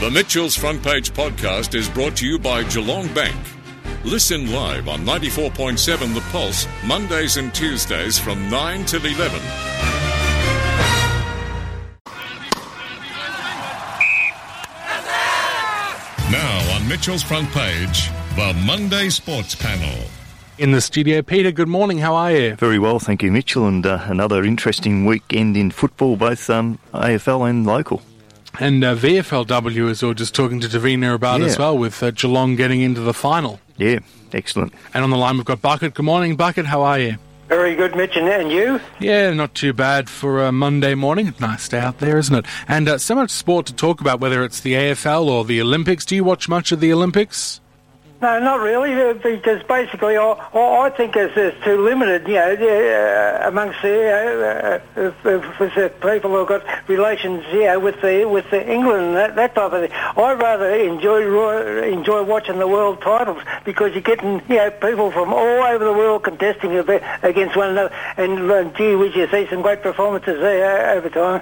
The Mitchell's Front Page podcast is brought to you by Geelong Bank. Listen live on 94.7 The Pulse, Mondays and Tuesdays from 9 till 11. Now on Mitchell's Front Page, the Monday Sports Panel. In the studio, Peter, good morning. How are you? Very well, thank you, Mitchell. And uh, another interesting weekend in football, both um, AFL and local. And uh, VFLW is all just talking to Davina about Yeah. as well, with uh, Geelong getting into the final. Yeah, excellent. And on the line, we've got Bucket. Good morning, Bucket. How are you? Very good, Mitch, and, and you? Yeah, not too bad for a Monday morning. Nice day out there, isn't it? And uh, so much sport to talk about, whether it's the AFL or the Olympics. Do you watch much of the Olympics? No, not really, uh, because basically I, I think it's, it's too limited, you know, uh, amongst the, uh, uh, people who've got relations, you know, with the with the England and that, that type of thing. I rather enjoy enjoy watching the world titles because you're getting, you know, people from all over the world contesting against one another, and gee whiz, you see some great performances there over time.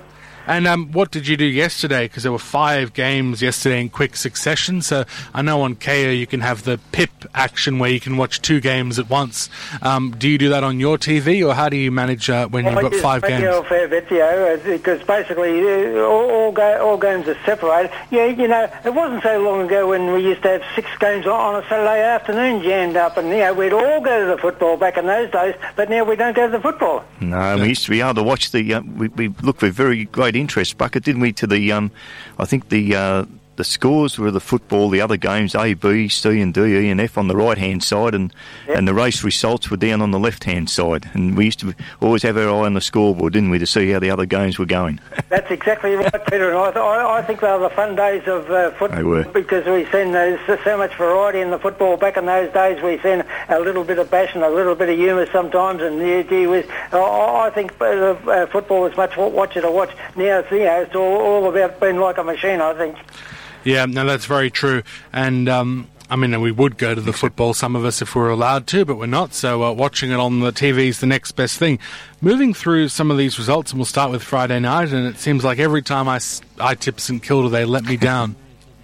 And um, what did you do yesterday? Because there were five games yesterday in quick succession. So I know on Kayo you can have the PIP action where you can watch two games at once. Um, do you do that on your TV, or how do you manage uh, when you've got it's five games? A fair bit, you know, uh, because basically uh, all, all, ga- all games are separated. Yeah, you know, it wasn't so long ago when we used to have six games on- on a Saturday afternoon jammed up, and you know, we'd all go to the football back in those days. But now we don't go to the football. No, we used to be able to watch the. Uh, we, we looked with very great interest, Bucket, didn't we? To the, um, I think the uh, the scores were the football, the other games A, B, C, and D, E, and F on the right hand side, and and the race results were down on the left hand side. And we used to always have our eye on the scoreboard, didn't we, to see how the other games were going. That's exactly right, Peter. And I, th- I, I think they were the fun days of uh, football because we've seen there's so much variety in the football. Back in those days, we've seen a little bit of passion, a little bit of humour sometimes, and yeah, gee whiz, I, think uh, uh, football is much it to watch. Now, it's, you know, it's all, all about being like a machine. I think. Yeah, no, that's very true. And um, I mean, we would go to the football, some of us, if we were allowed to, but we're not. So uh, watching it on the TV is the next best thing. Moving through some of these results, and we'll start with Friday night. And it seems like every time I, I tip St Kilda, they let me down.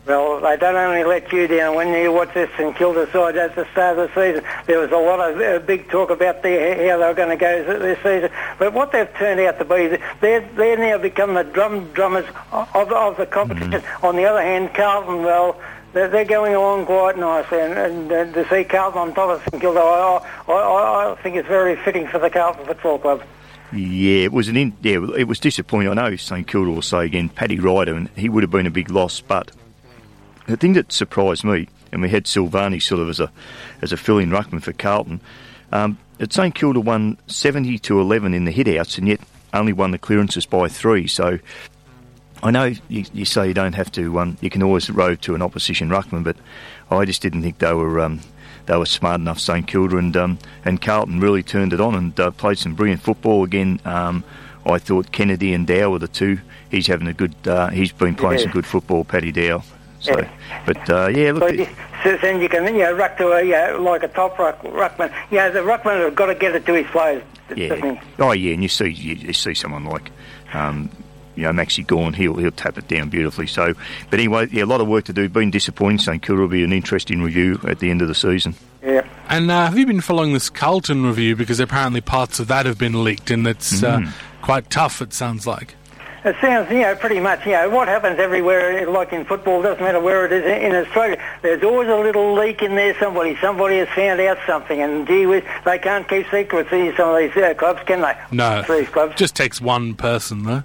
Well, they don't only let you down. When you watch this St Kilda side at the start of the season, there was a lot of uh, big talk about the, how they were going to go this season. But what they've turned out to be, they're, they're now become the drum drummers of, of the competition. On the other hand, Carlton, well, they're, they're going along quite nicely. And, and uh, to see Carlton on top of St Kilda, I, I, I, I think it's very fitting for the Carlton Football Club. Yeah, it was an in, yeah, it was disappointing. I know St Kilda will say again, Paddy Ryder, and he would have been a big loss. But the thing that surprised me, and we had Silvagni sort of as a as a fill-in ruckman for Carlton, um, that St Kilda won seventy to eleven in the hit-outs, and yet only won the clearances by three. So. I know you, you say you don't have to. Um, you can always rove to an opposition ruckman, but I just didn't think they were um, they were smart enough. St Kilda and um, and Carlton really turned it on and uh, played some brilliant football again. Um, I thought Kennedy and Dow were the two. He's having a good. Uh, he's been playing Yeah. some good football, Paddy Dow. So, Yeah. but uh, yeah, look. So, you- so then you can, you know, ruck to a, you know, like a top ruck, ruckman. You know, the ruckman have got to get it to his players, Yeah. Oh yeah, and you see you, you see someone like um, you know Maxi Gawn, he'll he'll tap it down beautifully. So, but anyway, yeah, a lot of work to do. Been disappointing. St Kilda will be an interesting review at the end of the season. Yeah. And uh, have you been following this Carlton review? Because apparently parts of that have been leaked, and it's uh, quite tough, it sounds like. It sounds, you know, pretty much, you know, what happens everywhere, like in football, doesn't matter where it is in Australia. There's always a little leak in there. Somebody, somebody has found out something, and gee whiz, they can't keep secrets. These some of these uh, clubs, can they? No, these clubs. just takes one person, though.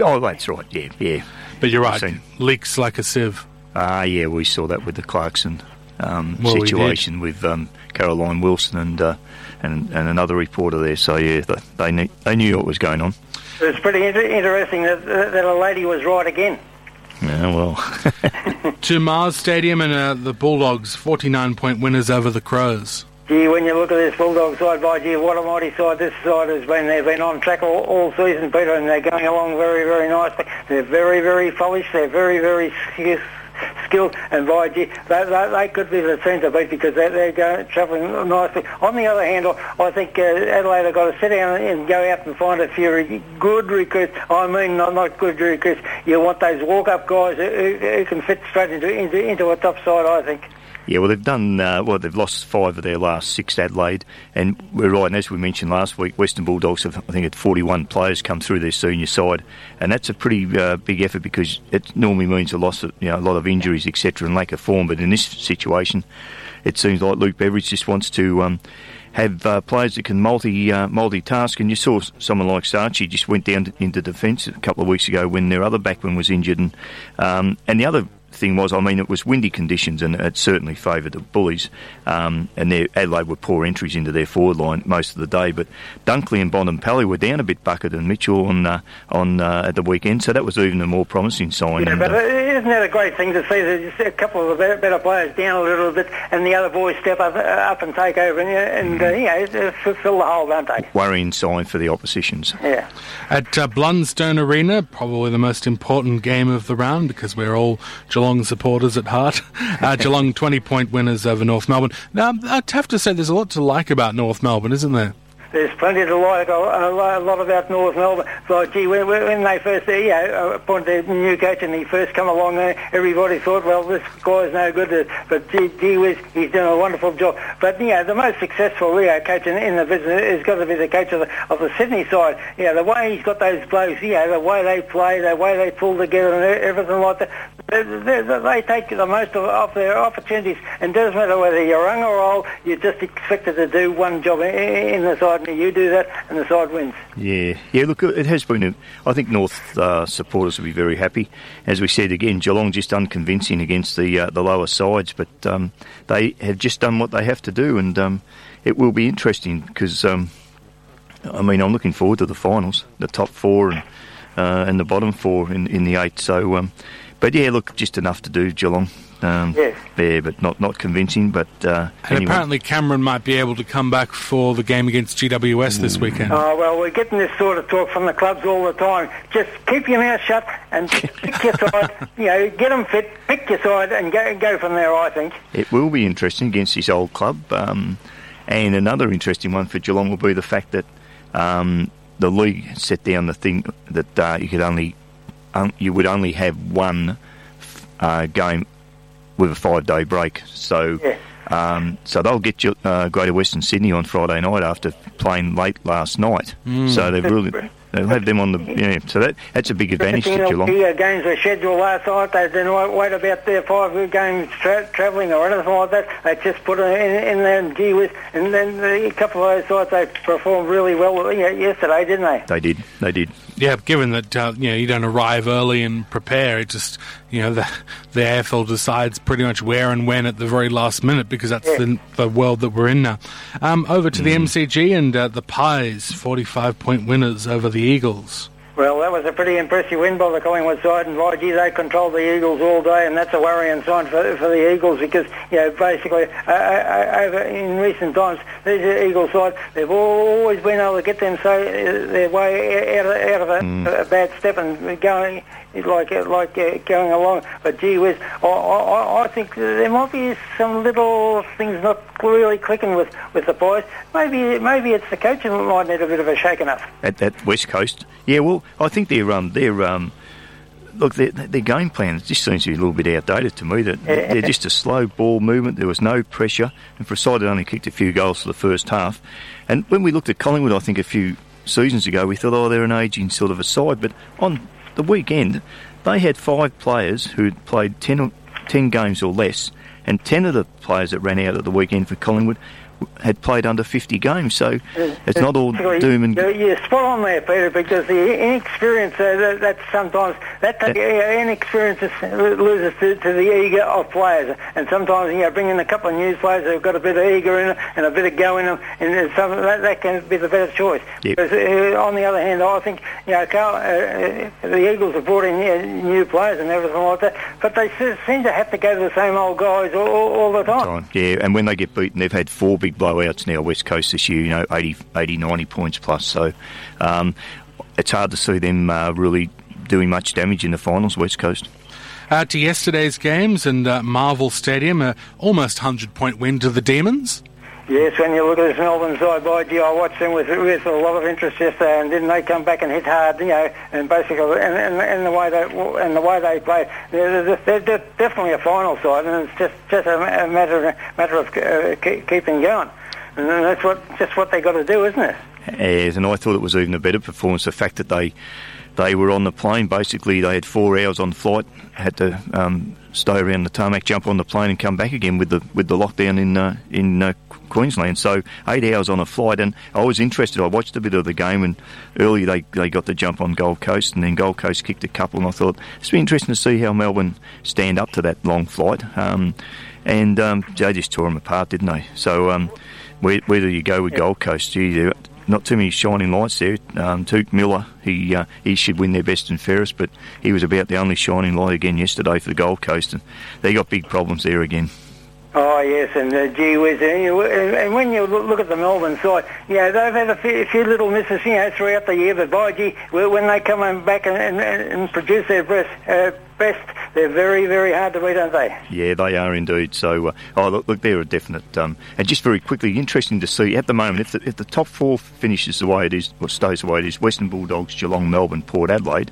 Oh, that's right. Yeah, yeah. But you're right, leaks like a sieve. Ah, yeah, we saw that with the Clarkson um, Well, situation with um, Caroline Wilson and, uh, and and another reporter there. So yeah, they they knew, they knew what was going on. It's pretty inter- interesting that, that a lady was right again. Yeah, well, To Mars Stadium and uh, the Bulldogs, 49 point winners over the Crows. Gee, when you look at this Bulldog side, by gee, what a mighty side this side has been. They've been on track all, all season, Peter, and they're going along very, very nicely. They're very, very polished. They're very, very sk- skill, and by they, they, they could be the team to beat because they're, they're going, travelling nicely. On the other hand, I think uh, Adelaide have got to sit down and go out and find a few good recruits. I mean, not, not good recruits. You want those walk-up guys who, who can fit straight into, into, into a top side, I think. Yeah, well, they've done uh, well. They've lost five of their last six Adelaide, and we're right. And as we mentioned last week, Western Bulldogs have, I think, had 41 players come through their senior side, and that's a pretty uh, big effort because it normally means a loss, of, you know, a lot of injuries, etc., and lack of form. But in this situation, it seems like Luke Beveridge just wants to. Um, have uh, players that can multi uh, multitask, and you saw someone like Schache just went down to, into defence a couple of weeks ago when their other backman was injured, and um, and the other thing was, I mean, it was windy conditions and it certainly favoured the Bullies. Um, and their, Adelaide were poor entries into their forward line most of the day. But Dunkley and Bontempelli were down a bit bucket than Mitchell on uh, on uh, at the weekend, so that was even a more promising sign. Yeah, and, uh, isn't that a great thing to see that a couple of the better players down a little bit and the other boys step up, uh, up and take over and, and uh, you know, fill the hole, don't they? Worrying sign for the oppositions. Yeah. At uh, Blundstone Arena, probably the most important game of the round because we're all Geelong supporters at heart. Uh, Geelong 20 point winners over North Melbourne. Now, I'd have to say there's a lot to like about North Melbourne, isn't there? There's plenty to like a, lot about North Melbourne. Like, gee, when, when they first, you know, appointed the new coach and he first come along there, everybody thought, well, this guy's no good. Uh, but gee, gee whiz, he's doing a wonderful job. But, you know, the most successful, you know, coach in, in the business has got to be the coach of the, of the Sydney side. You know, the way he's got those blokes, you know, the way they play, the way they pull together and everything like that. They, they, they take the most of, of their opportunities. And doesn't matter whether you're young or old, you're just expected to do one job in, in the side side, and you do that, and the side wins. Yeah, yeah. Look, it has been. A, I think North uh, supporters will be very happy. As we said again, Geelong just unconvincing against the uh, the lower sides, but um, they have just done what they have to do, and um, it will be interesting because. Um, I mean, I'm looking forward to the finals, the top four and uh, and the bottom four in, in the eight. So, um, but yeah, look, just enough to do Geelong. Um, yes. There, but not, not convincing. But uh, And anyway. apparently Cameron might be able to come back for the game against GWS this weekend. Oh, well, we're getting this sort of talk from the clubs all the time. Just keep your mouth shut and pick your side. You know, get them fit, pick your side, and go, go from there, I think. It will be interesting against this old club. Um, and another interesting one for Geelong will be the fact that um, the league set down the thing that uh, you could only um, you would only have one uh, game with a five day break. So. Yeah. Um, so they'll get you, uh, Greater Western Sydney on Friday night after playing late last night. So they've really they'll have them on the yeah. So that that's a big advantage to The Geelong. uh, games were scheduled last night. They didn't wait, wait about their five games tra- travelling or anything like that. They just put it in, in there and gee whiz. And then a couple of those sides, they performed really well you know, yesterday, didn't they? They did. They did. Yeah, given that uh, you know you don't arrive early and prepare, it just you know the the AFL decides pretty much where and when at the very last minute because that's the, the world that we're in now. Um, over to the MCG and uh, the Pies, forty-five point winners over the Eagles. Well, that was a pretty impressive win by the Collingwood side, and by gee, they controlled the Eagles all day, and that's a worrying sign for, for the Eagles because, you know, basically, uh, uh, over in recent times, these Eagles side, they've always been able to get them so uh, their way out of, out of a, a bad step and going like like uh, going along. But gee whiz, I, I, I think there might be some little things not really clicking with, with the boys. Maybe maybe it's the coaching that might need a bit of a shaking up. at, at West Coast. Yeah, well, I think their um, their um, look their, their game plan just seems to be a little bit outdated to me. That they're just a slow ball movement. There was no pressure, and for a side that only kicked a few goals for the first half. And when we looked at Collingwood, I think a few seasons ago, we thought, oh, they're an aging sort of a side. But on the weekend, they had five players who played 10, 10 games or less, and 10 of the players that ran out at the weekend for Collingwood had played under 50 games. So it's not all doom and You're, you're spot on there, Peter, because the inexperience uh, that, that sometimes that uh, inexperience is- loses to, to the eager of players, and sometimes you know bringing a couple of new players who've got a bit of eager in them and a bit of go in them, and some, that, that can be the better choice. Yep. Because, uh, on the other hand, I think you know Carl, uh, uh, the Eagles have brought in uh, new players and everything like that, but they seem to have to go to the same old guys all, all, all the time. time. Yeah, and when they get beaten, they've had four big blowouts now, West Coast this year, you know, 80, 80 90 points plus. So um, it's hard to see them uh, really doing much damage in the finals, West Coast. Uh, to yesterday's games and uh, Marvel Stadium, almost 100 point win to the Demons. Yes, when you look at this Melbourne side, by gee, I watched them with with a lot of interest yesterday, and didn't they come back and hit hard? You know, and basically, and, and, and the way they and the way they play, they're, they're, they're definitely a final side, and it's just just a matter of, matter of uh, keeping going, and that's what just what they got to do, isn't it? Yes, and I thought it was even a better performance. The fact that they they were on the plane. Basically, they had four hours on flight, had to um, stay around the tarmac, jump on the plane, and come back again with the with the lockdown in uh, in uh, Queensland. So eight hours on a flight, and I was interested. I watched a bit of the game, and early they they got the jump on Gold Coast, and then Gold Coast kicked a couple, and I thought it's been interesting to see how Melbourne stand up to that long flight. Um, and um, they just tore them apart, didn't they? So um, where, where do you go with Gold Coast? Gee, not too many shining lights there. Um, Touk Miller, he uh, he should win their best and fairest, but he was about the only shining light again yesterday for the Gold Coast, and they got big problems there again. Oh yes, and uh, gee whiz, and, you, and, when you look at the Melbourne side, yeah, they've had a few, a few, little misses, you know, throughout the year. But by gee, when they come back and, and, and produce their best, uh, best, they're very, very hard to beat, aren't they? Yeah, they are indeed. So, uh, oh look, look, they're a definite. Um, and just very quickly, interesting to see at the moment if the, if the top four finishes the way it is, or stays the way it is, Western Bulldogs, Geelong, Melbourne, Port Adelaide.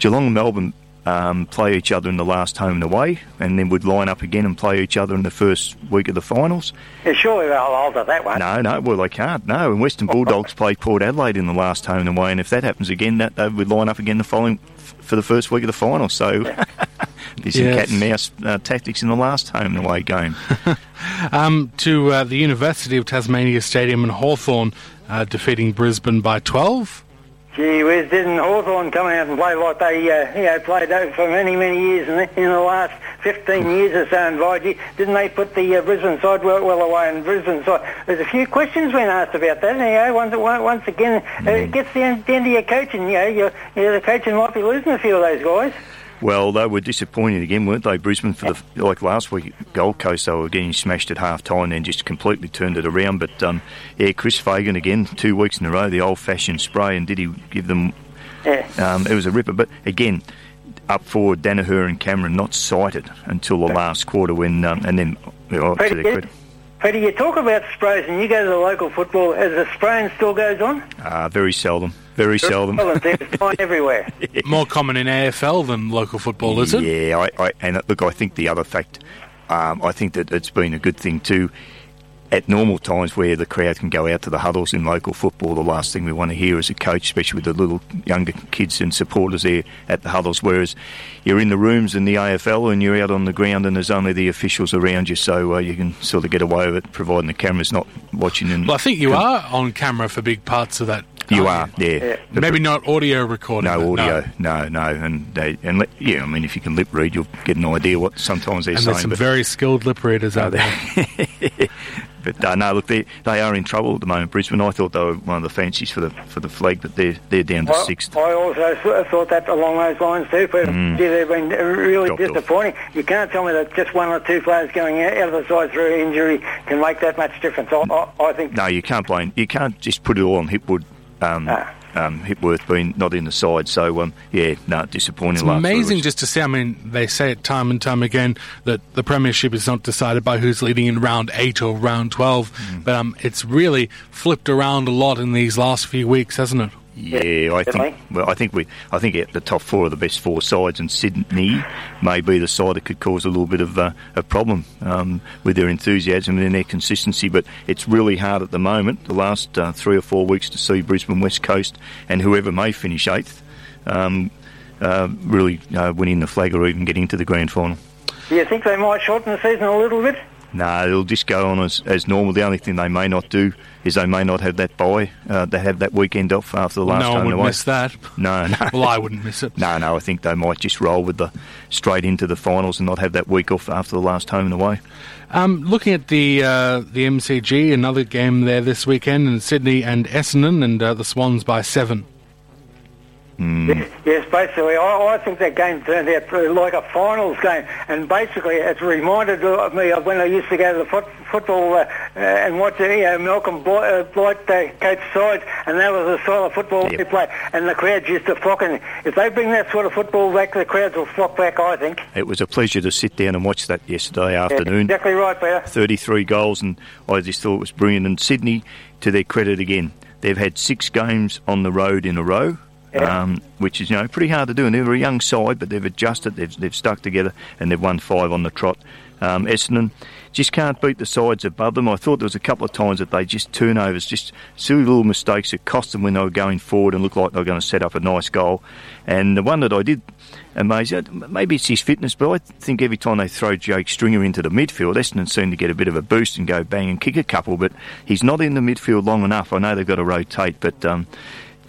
Geelong, Melbourne um, play each other in the last home and away, and then we'd line up again and play each other in the first week of the finals. Yeah, surely they'll alter that one. No, no, well they can't. No, and Western Bulldogs play Port Adelaide in the last home and away, and if that happens again, that they would line up again the following for the first week of the final. So there's some cat and mouse uh, tactics in the last home and away game. um, to uh, the University of Tasmania Stadium in Hawthorn, uh, defeating Brisbane by 12. Gee whiz, didn't Hawthorn come out and play like they uh, you know, played for many, many years in the, in the last 15 years or so in Vigi? Didn't they put the uh, Brisbane side well, well away in Brisbane side? There's a few questions been asked about that. You know, once, once again, mm. it gets the end, the end of your coaching. You know, you're, you know, the coaching might be losing a few of those guys. Well, they were disappointed again, weren't they? Brisbane for the like last week, Gold Coast they were getting smashed at half time and then just completely turned it around. But um, yeah, Chris Fagan again, two weeks in a row, the old-fashioned spray, and did he give them? Yeah. Um, it was a ripper. But again, up forward, Daniher and Cameron not sighted until the last quarter when, um, and then you know, to their credit. Peter, you talk about sprays and you go to the local football, as the spraying still goes on? Uh, very seldom. Very seldom. It's quite everywhere. More common in AFL than local football, is it? Yeah, I, I, and look, I think the other fact, um, I think that it's been a good thing too at normal times where the crowd can go out to the huddles in local football, the last thing we want to hear as a coach, especially with the little younger kids and supporters there at the huddles. Whereas you're in the rooms in the AFL and you're out on the ground and there's only the officials around you, so uh, you can sort of get away with it, providing the camera's not watching. And well, I think you are on camera for big parts of that. You are, yeah. yeah. Maybe not audio recording. No audio, no, no, no. and they, and let, yeah, I mean, if you can lip read, you'll get an idea what sometimes they're and saying. There's some very skilled lip readers out there. But uh, no, look, they they are in trouble at the moment. Brisbane. I thought they were one of the fancies for the for the flag, but they're they're down to I, sixth. I also thought that along those lines too. But mm. yeah, they've been really Dropped disappointing. Off. You can't tell me that just one or two players going out of the side through injury can make that much difference. I, I, I think. No, you can't blame. You can't just put it all on Hipwood. Um, ah um, Hipworth being not in the side. So um, yeah, no, disappointing. It's amazing just to see. I mean, they say it time and time again that the premiership is not decided by who's leading in round eight or round twelve, mm. but um, it's really flipped around a lot in these last few weeks, hasn't it? Yeah, I think. Well, I think we. I think the top four are the best four sides, and Sydney may be the side that could cause a little bit of uh, a problem um, with their enthusiasm and their consistency. But it's really hard at the moment, the last uh, three or four weeks, to see Brisbane West Coast and whoever may finish eighth um, uh, really uh, winning the flag or even getting to the grand final. Do you think they might shorten the season a little bit? No, it'll just go on as, as normal. The only thing they may not do is they may not have that bye. Uh, they have that weekend off after the last no one would miss that. No, no. well, I wouldn't miss it. No, no. I think they might just roll with the straight into the finals and not have that week off after the last home and away. Um, looking at the uh, the MCG, another game there this weekend in Sydney and Essendon, and uh, the Swans by seven. Yes, yes, basically, I, I think that game turned out like a finals game, and basically it's reminded me of when I used to go to the foot, football uh, uh, and watch you know, Malcolm Blight, uh, Blight uh, coach sides, and that was the style of football Yep. they play, and the crowds used to flock, and if they bring that sort of football back, the crowds will flock back, I think. It was a pleasure to sit down and watch that yesterday Yeah, afternoon. exactly right, Peter. 33 goals, and I just thought it was brilliant. And Sydney, to their credit again, they've had six games on the road in a row. Yeah. Um, which is you know pretty hard to do, and they're a young side, but they've adjusted, they've, they've stuck together, and they've won five on the trot. Um, Essendon just can't beat the sides above them. I thought there was a couple of times that they just turnovers, just silly little mistakes that cost them when they were going forward and looked like they were going to set up a nice goal. And the one that I did amaze, uh, maybe it's his fitness, but I think every time they throw Jake Stringer into the midfield, Essendon seem to get a bit of a boost and go bang and kick a couple. But he's not in the midfield long enough. I know they've got to rotate, but um,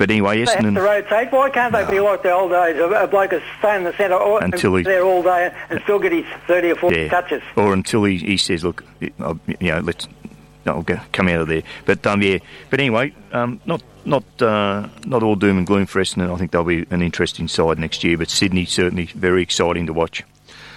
but anyway, They have to rotate. Why can't they be like the old days? A, bloke is stay in the centre or, Until he- there all day and still get his 30 or 40 touches. Or until he, he says, look, uh, you know, let's I'll go, come out of there. But um, yeah, but anyway, um, not not uh, not all doom and gloom for Essendon. I think they'll be an interesting side next year. But Sydney certainly very exciting to watch.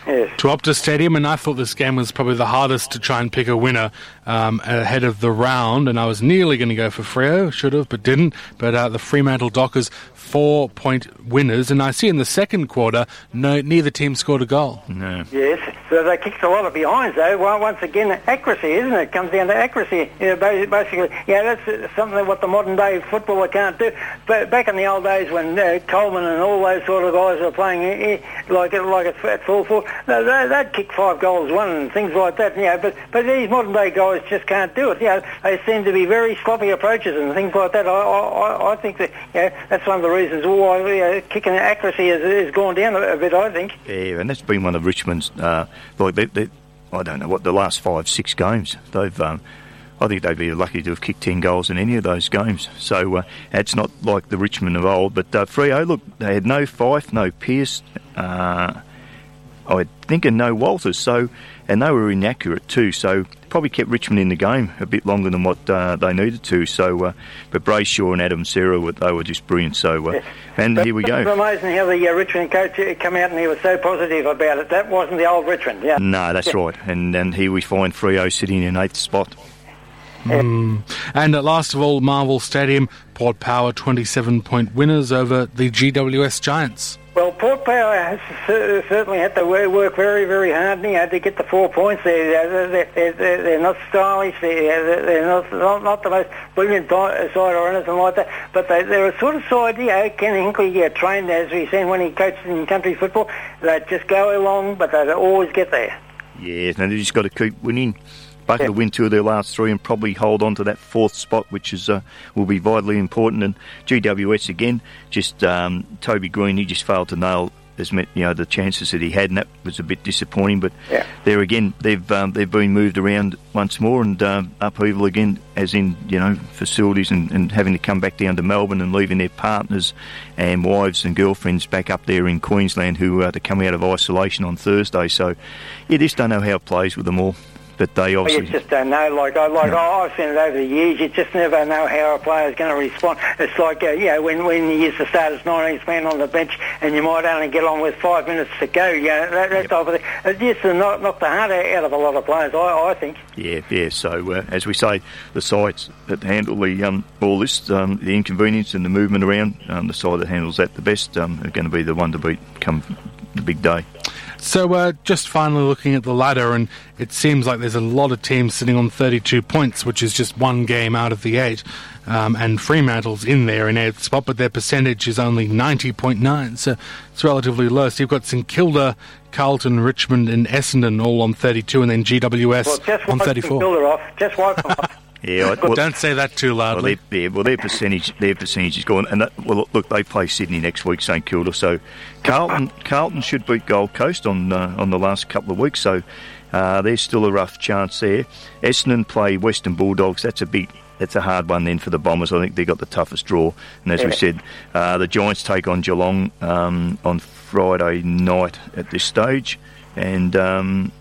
Yes. to Optus Stadium, and I thought this game was probably the hardest to try and pick a winner um, ahead of the round. And I was nearly going to go for Freo, should have, but didn't. But uh, the Fremantle Dockers four point winners, and I see in the second quarter, no, neither team scored a goal. No. Yes, so they kicked a lot of behinds though. Well, once again, accuracy, isn't it? It comes down to accuracy. Yeah, ba- basically, yeah, that's uh, something what the modern day footballer can't do. But back in the old days when uh, Coleman and all those sort of guys were playing eh, eh, like like at, at full full, they- they'd kick five goals one and things like that. You know, but but these modern day guys just can't do it. You know, they seem to be very sloppy approaches and things like that. I I, I- think that you know, that's one of the reasons why you know, kicking accuracy has, has gone down a, bit. I think. Yeah, and that's been one of Richmond's. Uh, like they, they, I don't know what the last five, six games they've. Um, I think they'd be lucky to have kicked ten goals in any of those games. So uh, it's not like the Richmond of old. But uh, Freo, look, they had no Fyfe, no Pearce. Uh, I think and no Walters. So and they were inaccurate too. So probably kept Richmond in the game a bit longer than what uh, they needed to. So, uh, but Brayshaw and Adam Cerra were- they were just brilliant. So, uh, and But here we go. It's go. amazing how the uh, Richmond coach came out and he was so positive about it. That wasn't the old Richmond. Yeah. No, that's Yeah. right. And and here we find Freo sitting in eighth spot. And at last of all, Marvel Stadium, Port Power 27 point winners over the GWS Giants. Well, Port Power has certainly had to work very, very hard you know, to get the four points. They're, they're, they're, they're, not stylish. They're, they're not, not, not the most brilliant side or anything like that. But they, they're a sort of side, you know, Ken Hinkley uh, trained, as we seen when he coached in country football. They'd just go along, but they'd always get there. Yes, and they just got to keep winning. Bucket Yeah. win two of their last three and probably hold on to that fourth spot, which is uh, will be vitally important. And GWS again, just um, Toby Greene, he just failed to nail as met, you know the chances that he had, and that was a bit disappointing. But Yeah. there again, they've um, they've been moved around once more and um, upheaval again, as in you know facilities and, and having to come back down to Melbourne and leaving their partners and wives and girlfriends back up there in Queensland who are to come out of isolation on Thursday. So you just don't know how it plays with them all. But they Well, you just don't know. Like I like No. I've seen it over the years. You just never know how a player's going to respond. It's like uh, you know when when you used to start as 19th man on the bench and you might only get on with five minutes to go. You know that, that Yep. type of thing. It used to knock, knock the heart out of a lot of players. I, I think. Yeah, yeah. So uh, as we say, the sides that handle the um, all this, um, the inconvenience and the movement around, um, the side that handles that the best um, are going to be the one to beat come the big day. So, uh, just finally looking at the ladder, and it seems like there's a lot of teams sitting on 32 points, which is just one game out of the eight. Um, and Fremantle's in there in eighth spot, but their percentage is only 90.9, so it's relatively low. So you've got St Kilda, Carlton, Richmond, and Essendon all on 32, and then GWS Well, just on wipe 34. Builder off. Just wipe them off. Yeah, I, well, Don't say that too well, loudly. their, well, their percentage, their percentage is gone. And that, well, look, they play Sydney next week, St Kilda. So Carlton, Carlton should beat Gold Coast on uh, on the last couple of weeks. So uh, there's still a rough chance there. Essendon play Western Bulldogs. That's a big. That's a hard one then for the Bombers. I think they got the toughest draw. And as we said, uh, the Giants take on Geelong um, on Friday night at this stage, and um,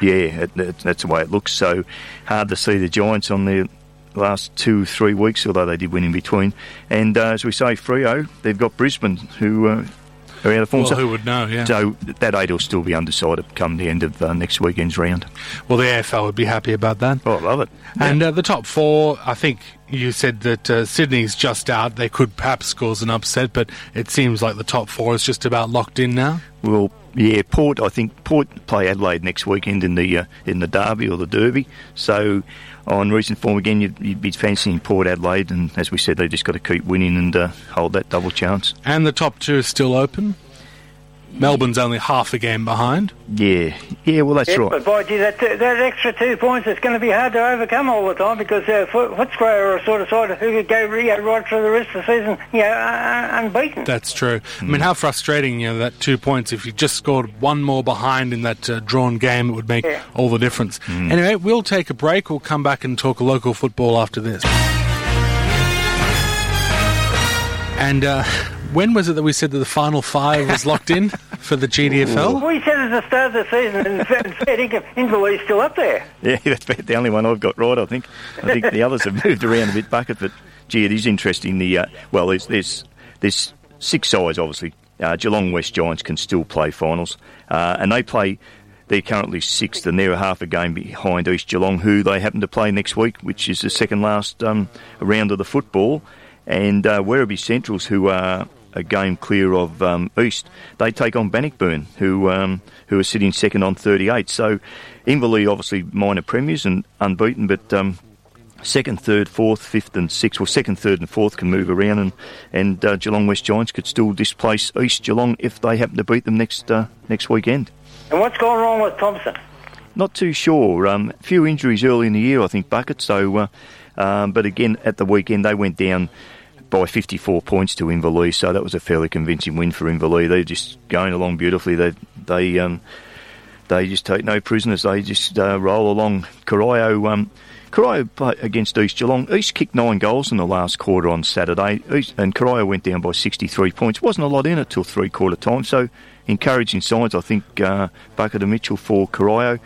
yeah, it, it, that's the way it looks. So hard to see the Giants on the last two, three weeks, although they did win in between. And uh, as we say, Freo, they've got Brisbane, who uh, are out of form. Well, so, who would know, yeah. so that eight will still be undecided come the end of uh, next weekend's round. Well, the AFL would be happy about that. Oh, I love it. And uh, the top four, I think you said that uh, Sydney's just out. They could perhaps cause an upset, but it seems like the top four is just about locked in now. Well, yeah, Port. I think Port play Adelaide next weekend in the uh, in the Derby or the Derby. So, on recent form again, you'd, you'd be fancying Port Adelaide, and as we said, they just got to keep winning and uh, hold that double chance. And the top two is still open. Melbourne's only half a game behind. Yeah, yeah. Well, that's Yeah, right. but boy, gee, that, that extra two points is going to be hard to overcome all the time because uh, Foot- Footscray are a sort of side who could go you know, right through the rest of the season, you know, un- unbeaten. That's true. I mean, how frustrating, you know, that two points. If you just scored one more behind in that uh, drawn game, it would make Yeah. all the difference. Anyway, we'll take a break. We'll come back and talk local football after this. And uh, when was it that we said that the final five was locked in for the GDFL? we said at the start of the season, and fair- fair dinkum, Inverleigh's still up there. Yeah, that's about the only one I've got right. I think. I think the others have moved around a bit, bucket. But gee, it is interesting. The uh, well, there's there's there's six sides obviously. Uh, Geelong West Giants can still play finals, uh, and they play. They're currently sixth, and they're half a game behind East Geelong, who they happen to play next week, which is the second last um, round of the football. And uh, Werribee Centrals, who are a game clear of um, East, they take on Bannockburn, who um, who are sitting second on 38. So Inverleigh obviously minor premiers and unbeaten, but um, second, third, fourth, fifth, and sixth. Well, second, third, and fourth can move around, and and uh, Geelong West Giants could still displace East Geelong if they happen to beat them next uh, next weekend. And what's gone wrong with Thomson? Not too sure. Um, a few injuries early in the year, I think, Bucket. So, uh, um, but again, at the weekend they went down by 54 points to Inverleigh, so that was a fairly convincing win for Inverleigh. They're just going along beautifully. They they um, they just take no prisoners. They just uh, roll along. Corio, um, Corio against East Geelong. East kicked nine goals in the last quarter on Saturday, East, and Corio went down by 63 points. wasn't a lot in it till three quarter time, so encouraging signs, I think, uh, Bucket and Mitchell for Corio.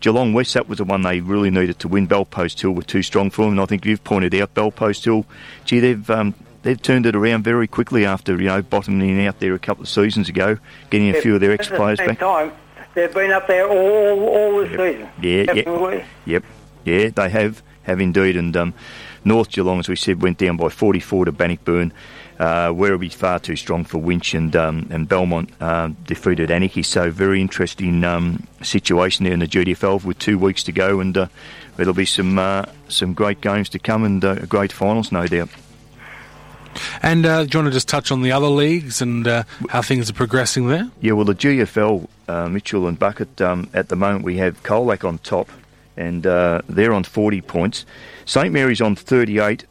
Geelong West, that was the one they really needed to win. Bellpost Hill were too strong for them, and I think you've pointed out Bellpost Hill. Gee, they've um, they've turned it around very quickly after you know bottoming out there a couple of seasons ago, getting a few of their ex players the same back. time, they've been up there all, all this season. Yeah, yeah. Definitely. Yep, yeah, they have have indeed. And um, North Geelong, as we said, went down by 44 to Bannockburn. Uh, Werribee far too strong for Winch and um, and Belmont um, defeated Anakie. So very interesting um, situation there in the GDFL with two weeks to go, and uh, there'll be some uh, some great games to come and uh, great finals, no doubt. And uh, do you want to just touch on the other leagues and uh, how things are progressing there? Yeah, well, the GFL, uh, Mitchell and Bucket, um, at the moment we have Colac on top, and uh, they're on 40 points. St Mary's on 38,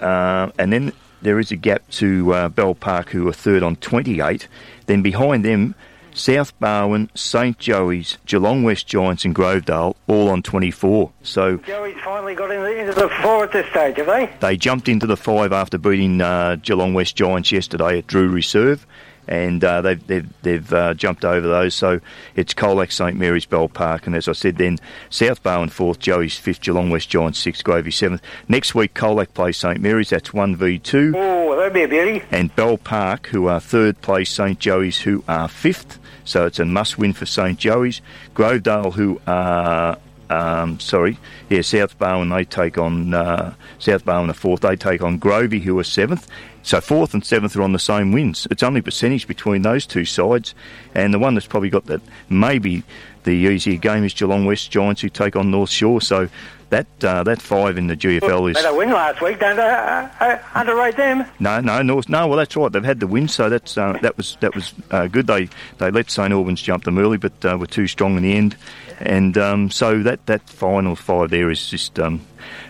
uh, and then there is a gap to uh, Bell Park, who are third on 28. Then behind them, South Barwon, St Joey's, Geelong West Giants, and Grovedale all on 24. So Joey's finally got into the four at this stage, have they? they jumped into the five after beating uh, Geelong West Giants yesterday at Drew Reserve, and uh, they've they've, they've uh, jumped over those. So it's Colac, St Mary's, Bell Park, and as I said, then South Barwon fourth, Joey's fifth, Geelong West Giants sixth, Gravy seventh. Next week, Colac plays St Mary's. That's one v two, Oh, that'd be a beauty. and Bell Park, who are third, plays St Joey's, who are fifth. So it's a must win for St Joey's. Grovedale, who are um, sorry, yeah, South Barwon they take on uh, South Barwon the fourth. They take on Grovey, who are seventh. So fourth and seventh are on the same wins. It's only percentage between those two sides, and the one that's probably got that maybe the easier game is Geelong West Giants, who take on North Shore. So that uh, that five in the GFL is They had a win last week, don't they? Uh, uh, underrate them. no, no, North. No, well, that's right. They've had the win, so that's uh, that was that was uh, good. They they let St Albans jump them early, but uh, were too strong in the end, and um, so that, that final five there is just um,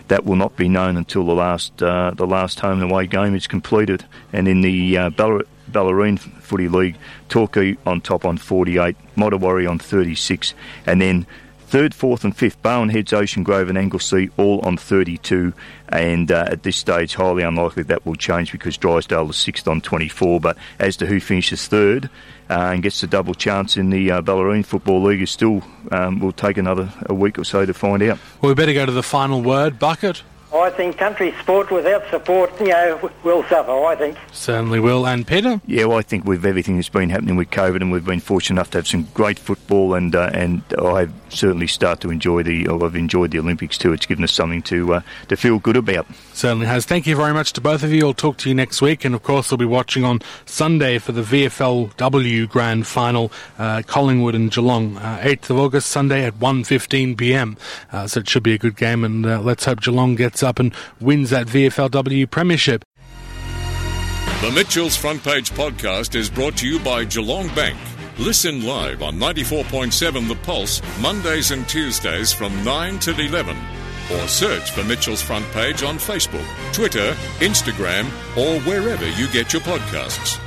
that will not be known until the last uh, the last home and away game is completed. And in the uh, Ballarat, Bellarine Footy League, Torquay on top on 48, Modewarre on 36, and then Third, fourth, and fifth, Barwon Heads, Ocean Grove, and Anglesea all on 32. And uh, at this stage, highly unlikely that will change because Drysdale is sixth on 24. But as to who finishes third uh, and gets the double chance in the uh, Bellarine Football League, is still um, will take another a week or so to find out. Well, we better go to the final word. Bucket, I think country sport without support, you know, will suffer, I think. Certainly will. And Peter? Yeah, well, I think with everything that's been happening with COVID, and we've been fortunate enough to have some great football, and uh, and I certainly start to enjoy the. Or I've enjoyed the Olympics too. It's given us something to uh, to feel good about. Certainly has. Thank you very much to both of you. I'll talk to you next week, and of course, we'll be watching on Sunday for the VFLW Grand Final, uh, Collingwood and Geelong, uh, 8th of August, Sunday at 1.15 p.m. Uh, so it should be a good game, and uh, let's hope Geelong gets up and wins that VFLW Premiership. The Mitchell's Front Page podcast is brought to you by Geelong Bank. Listen live on 94.7 The Pulse, Mondays and Tuesdays from 9 till 11. Or search for Mitchell's Front Page on Facebook, Twitter, Instagram, or wherever you get your podcasts.